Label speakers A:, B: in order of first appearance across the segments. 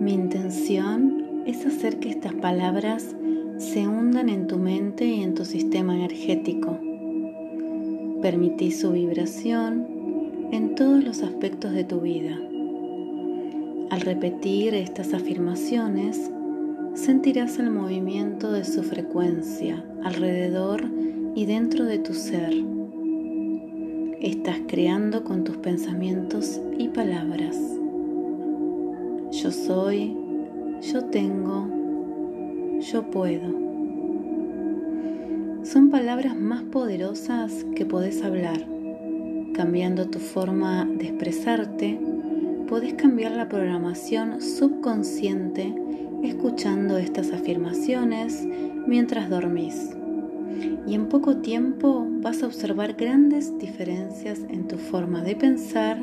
A: Mi intención es hacer que estas palabras se hundan en tu mente y en tu sistema energético. Permití su vibración en todos los aspectos de tu vida. Al repetir estas afirmaciones, sentirás el movimiento de su frecuencia alrededor y dentro de tu ser. Estás creando con tus pensamientos y palabras. Yo soy, yo tengo, yo puedo. Son palabras más poderosas que podés hablar. Cambiando tu forma de expresarte, podés cambiar la programación subconsciente escuchando estas afirmaciones mientras dormís. Y en poco tiempo vas a observar grandes diferencias en tu forma de pensar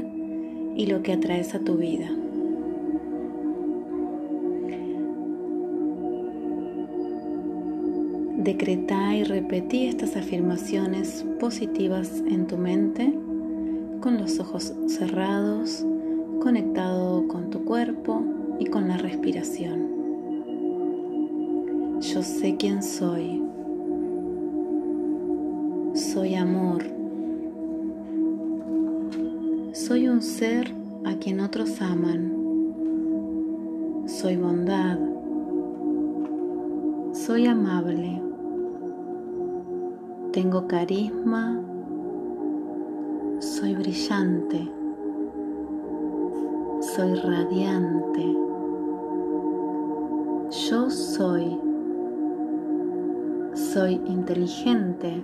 A: y lo que atraes a tu vida. Decretá y repetí estas afirmaciones positivas en tu mente con los ojos cerrados, conectado con tu cuerpo y con la respiración. Yo sé quién soy. Soy amor. Soy un ser a quien otros aman. Soy bondad. Soy amable tengo carisma, soy brillante, soy radiante, yo soy, soy inteligente,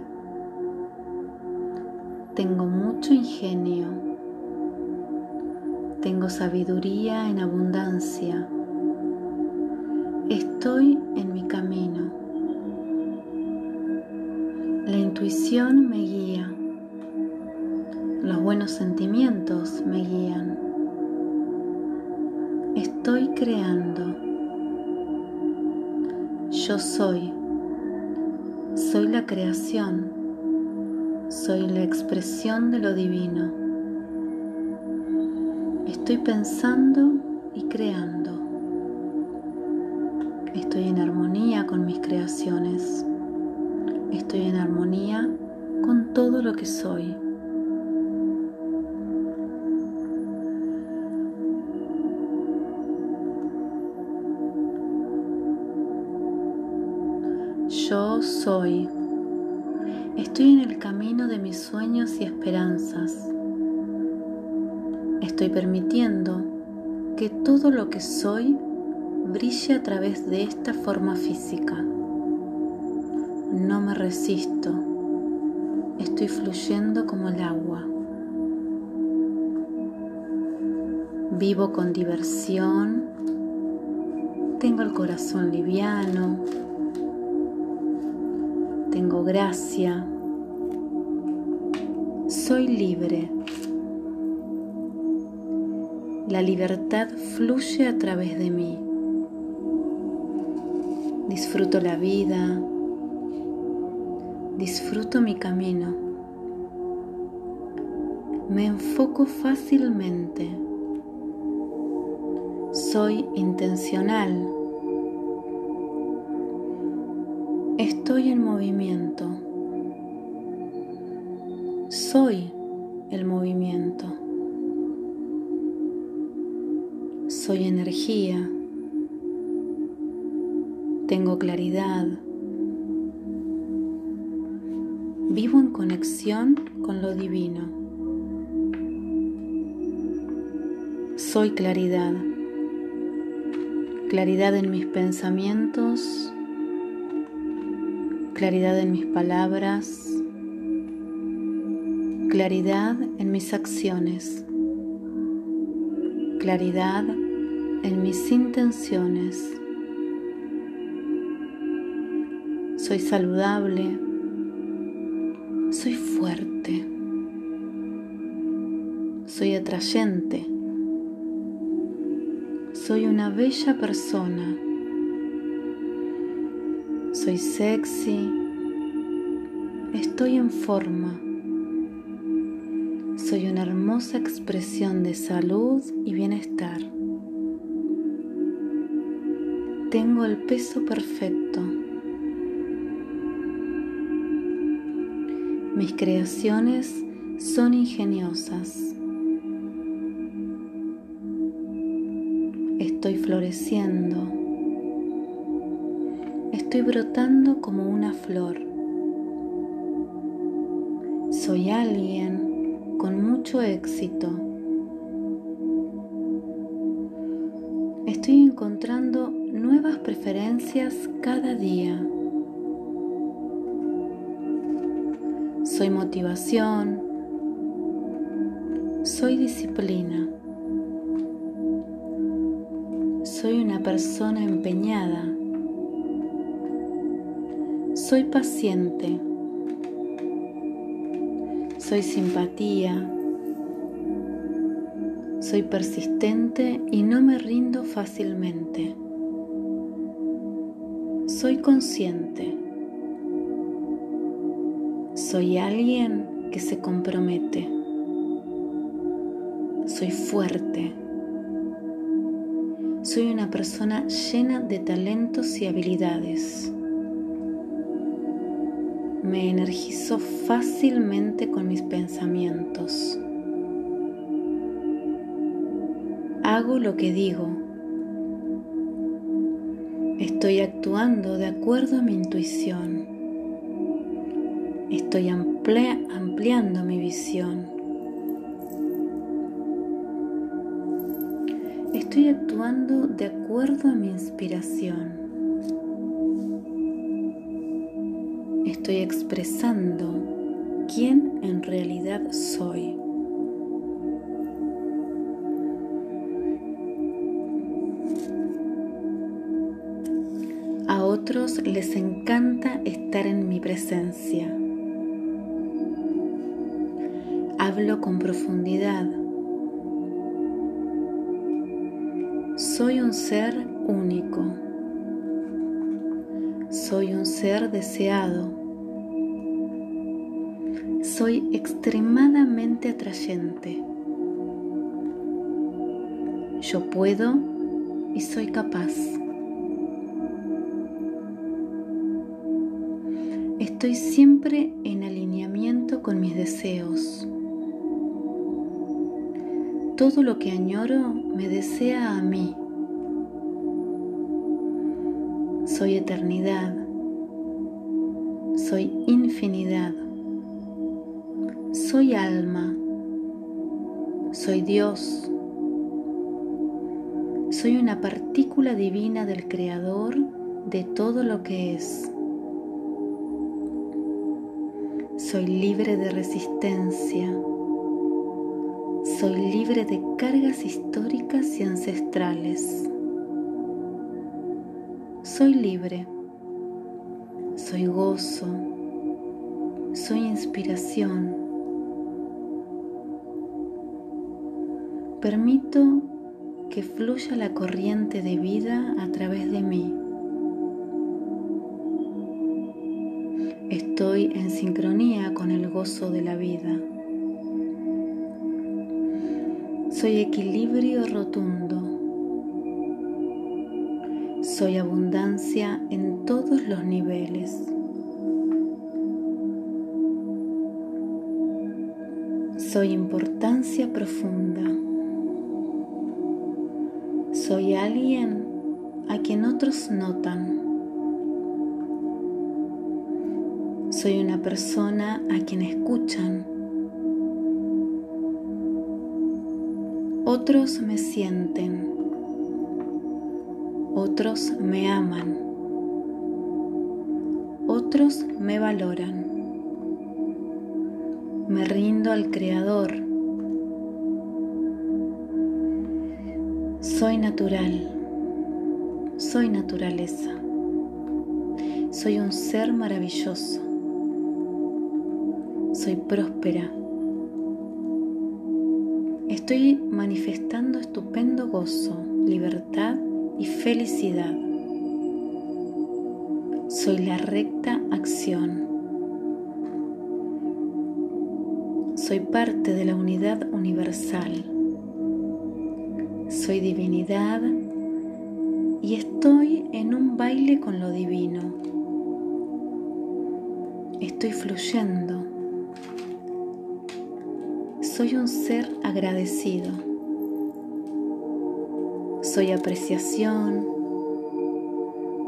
A: tengo mucho ingenio, tengo sabiduría en abundancia, estoy en mi camino. La intuición me guía. Los buenos sentimientos me guían. Estoy creando. Yo soy. Soy la creación. Soy la expresión de lo divino. Estoy pensando y creando. Estoy en armonía con mis creaciones estoy en armonía con todo lo que soy. Yo soy. Estoy en el camino de mis sueños y esperanzas. Estoy permitiendo que todo lo que soy brille a través de esta forma física. No me resisto. Estoy fluyendo como el agua. Vivo con diversión. Tengo el corazón liviano. Tengo gracia. Soy libre. La libertad fluye a través de mí. Disfruto la vida, Disfruto mi camino. Me enfoco fácilmente. Soy intencional. Estoy en movimiento. Soy el movimiento. Soy energía. Tengo claridad. Vivo en conexión con lo divino. Soy claridad. Claridad en mis pensamientos. Claridad en mis palabras. Claridad en mis acciones. Claridad en mis intenciones. Soy saludable soy fuerte. Soy atrayente. Soy una bella persona. Soy sexy. Estoy en forma. Soy una hermosa expresión de salud y bienestar. Tengo el peso perfecto. Mis creaciones son ingeniosas. Estoy floreciendo. Estoy brotando como una flor. Soy alguien con mucho éxito. Estoy encontrando nuevas preferencias cada día. Soy motivación. Soy disciplina. Soy una persona empeñada. Soy paciente. Soy simpatía. Soy persistente y no me rindo fácilmente. Soy consciente. Soy alguien que se compromete. Soy fuerte. Soy una persona llena de talentos y habilidades. Me energizo fácilmente con mis pensamientos. Hago lo que digo. Estoy actuando de acuerdo a mi intuición. Estoy ampliando mi visión. Estoy actuando de acuerdo a mi inspiración. Estoy expresando quién en realidad soy. A otros les encanta estar en mi presencia. Hablo con profundidad. Soy un ser único. Soy un ser deseado. Soy extremadamente atrayente. Yo puedo y soy capaz. Estoy siempre en alineamiento con mis deseos. Todo lo que añoro me desea a mí. Soy eternidad. Soy infinidad. Soy alma. Soy Dios. Soy una partícula divina del Creador de todo lo que es. Soy libre de resistencia soy libre de cargas históricas y ancestrales. Soy libre. Soy gozo. Soy inspiración. Permito que fluya la corriente de vida a través de mí. Estoy en sincronía con el gozo de la vida. Soy equilibrio rotundo. Soy abundancia en todos los niveles. Soy importancia profunda. Soy alguien a quien otros notan. Soy una persona a quien escuchan. Otros me sienten, otros me aman, otros me valoran. Me rindo al Creador. Soy natural, soy naturaleza, soy un ser maravilloso, soy próspera Estoy manifestando estupendo gozo, libertad y felicidad. Soy la recta acción. Soy parte de la unidad universal. Soy divinidad y estoy en un baile con lo divino. Estoy fluyendo. Soy un ser agradecido. Soy apreciación.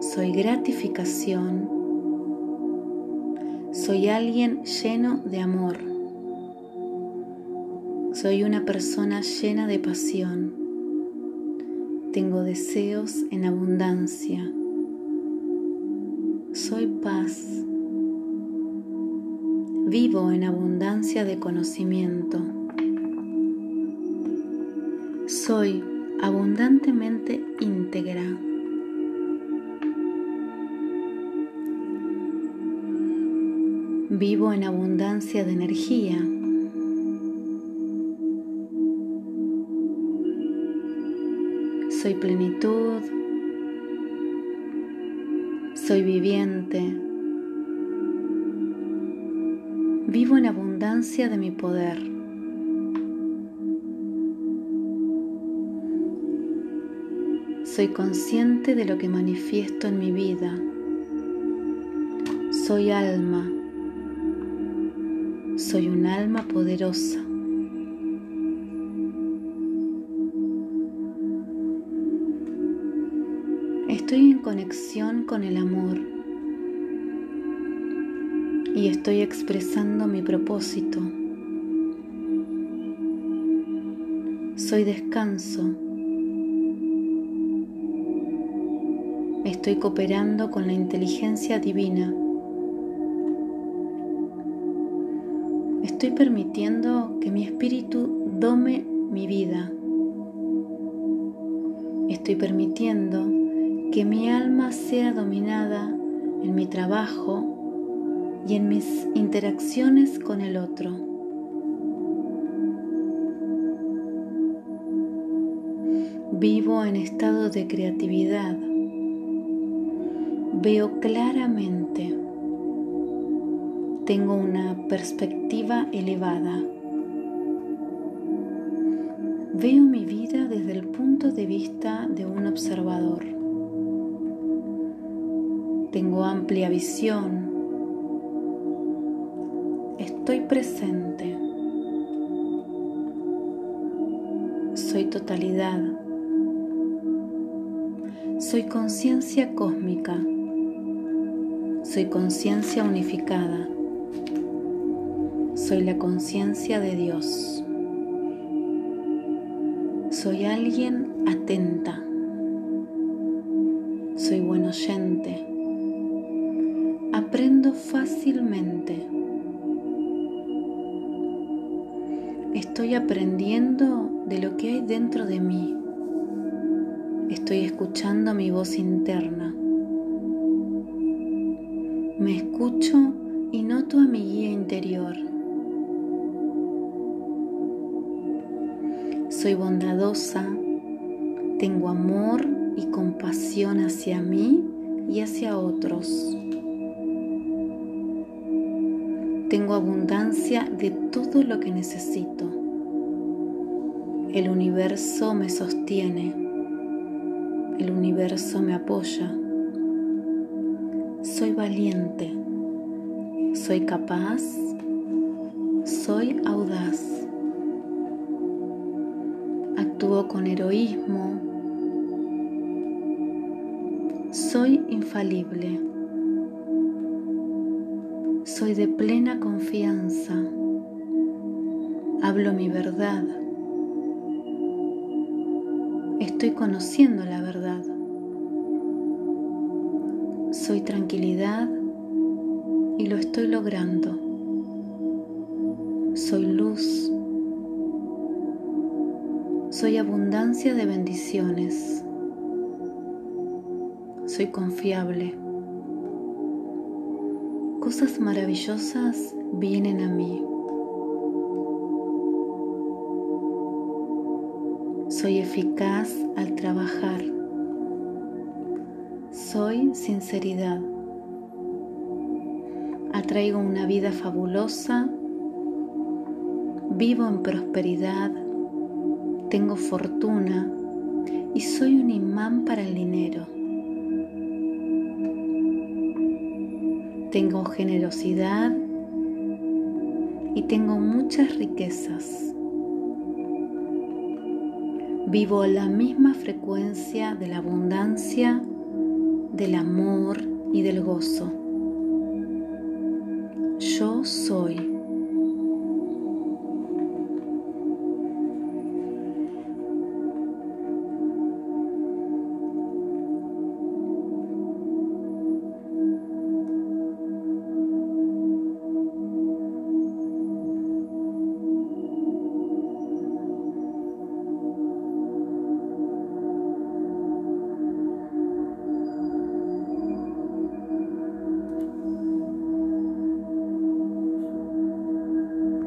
A: Soy gratificación. Soy alguien lleno de amor. Soy una persona llena de pasión. Tengo deseos en abundancia. Soy paz. Vivo en abundancia de conocimiento. Soy abundantemente íntegra. Vivo en abundancia de energía. Soy plenitud, soy viviente, vivo en abundancia de mi poder. Soy consciente de lo que manifiesto en mi vida. Soy alma. Soy un alma poderosa. Estoy en conexión con el amor y estoy expresando mi propósito. Soy descanso. Estoy cooperando con la inteligencia divina. Estoy permitiendo que mi espíritu dome mi vida. Estoy permitiendo que mi alma sea dominada en mi trabajo y en mis interacciones con el otro. Vivo en estado de creatividad. Veo claramente. Tengo una perspectiva elevada. Veo mi vida desde el punto de vista de un observador tengo amplia visión, estoy presente, soy totalidad, soy conciencia cósmica, soy conciencia unificada, soy la conciencia de Dios, soy alguien atenta, soy buen oyente aprendo fácilmente. Estoy aprendiendo de lo que hay dentro de mí. Estoy escuchando mi voz interna. Me escucho y noto a mi guía interior. Soy bondadosa, tengo amor y compasión hacia mí y hacia otros. Tengo abundancia de todo lo que necesito. El universo me sostiene. El universo me apoya. Soy valiente. Soy capaz. Soy audaz. Actúo con heroísmo. Soy infalible. Soy de plena confianza. Hablo mi verdad. Estoy conociendo la verdad. Soy tranquilidad y lo estoy logrando. Soy luz. Soy abundancia de bendiciones. Soy confiable cosas maravillosas vienen a mí. Soy eficaz al trabajar. Soy sinceridad. Atraigo una vida fabulosa Vivo en prosperidad, tengo fortuna y soy un imán para el dinero. Tengo generosidad y tengo muchas riquezas. Vivo la misma frecuencia de la abundancia, del amor y del gozo. Yo soy.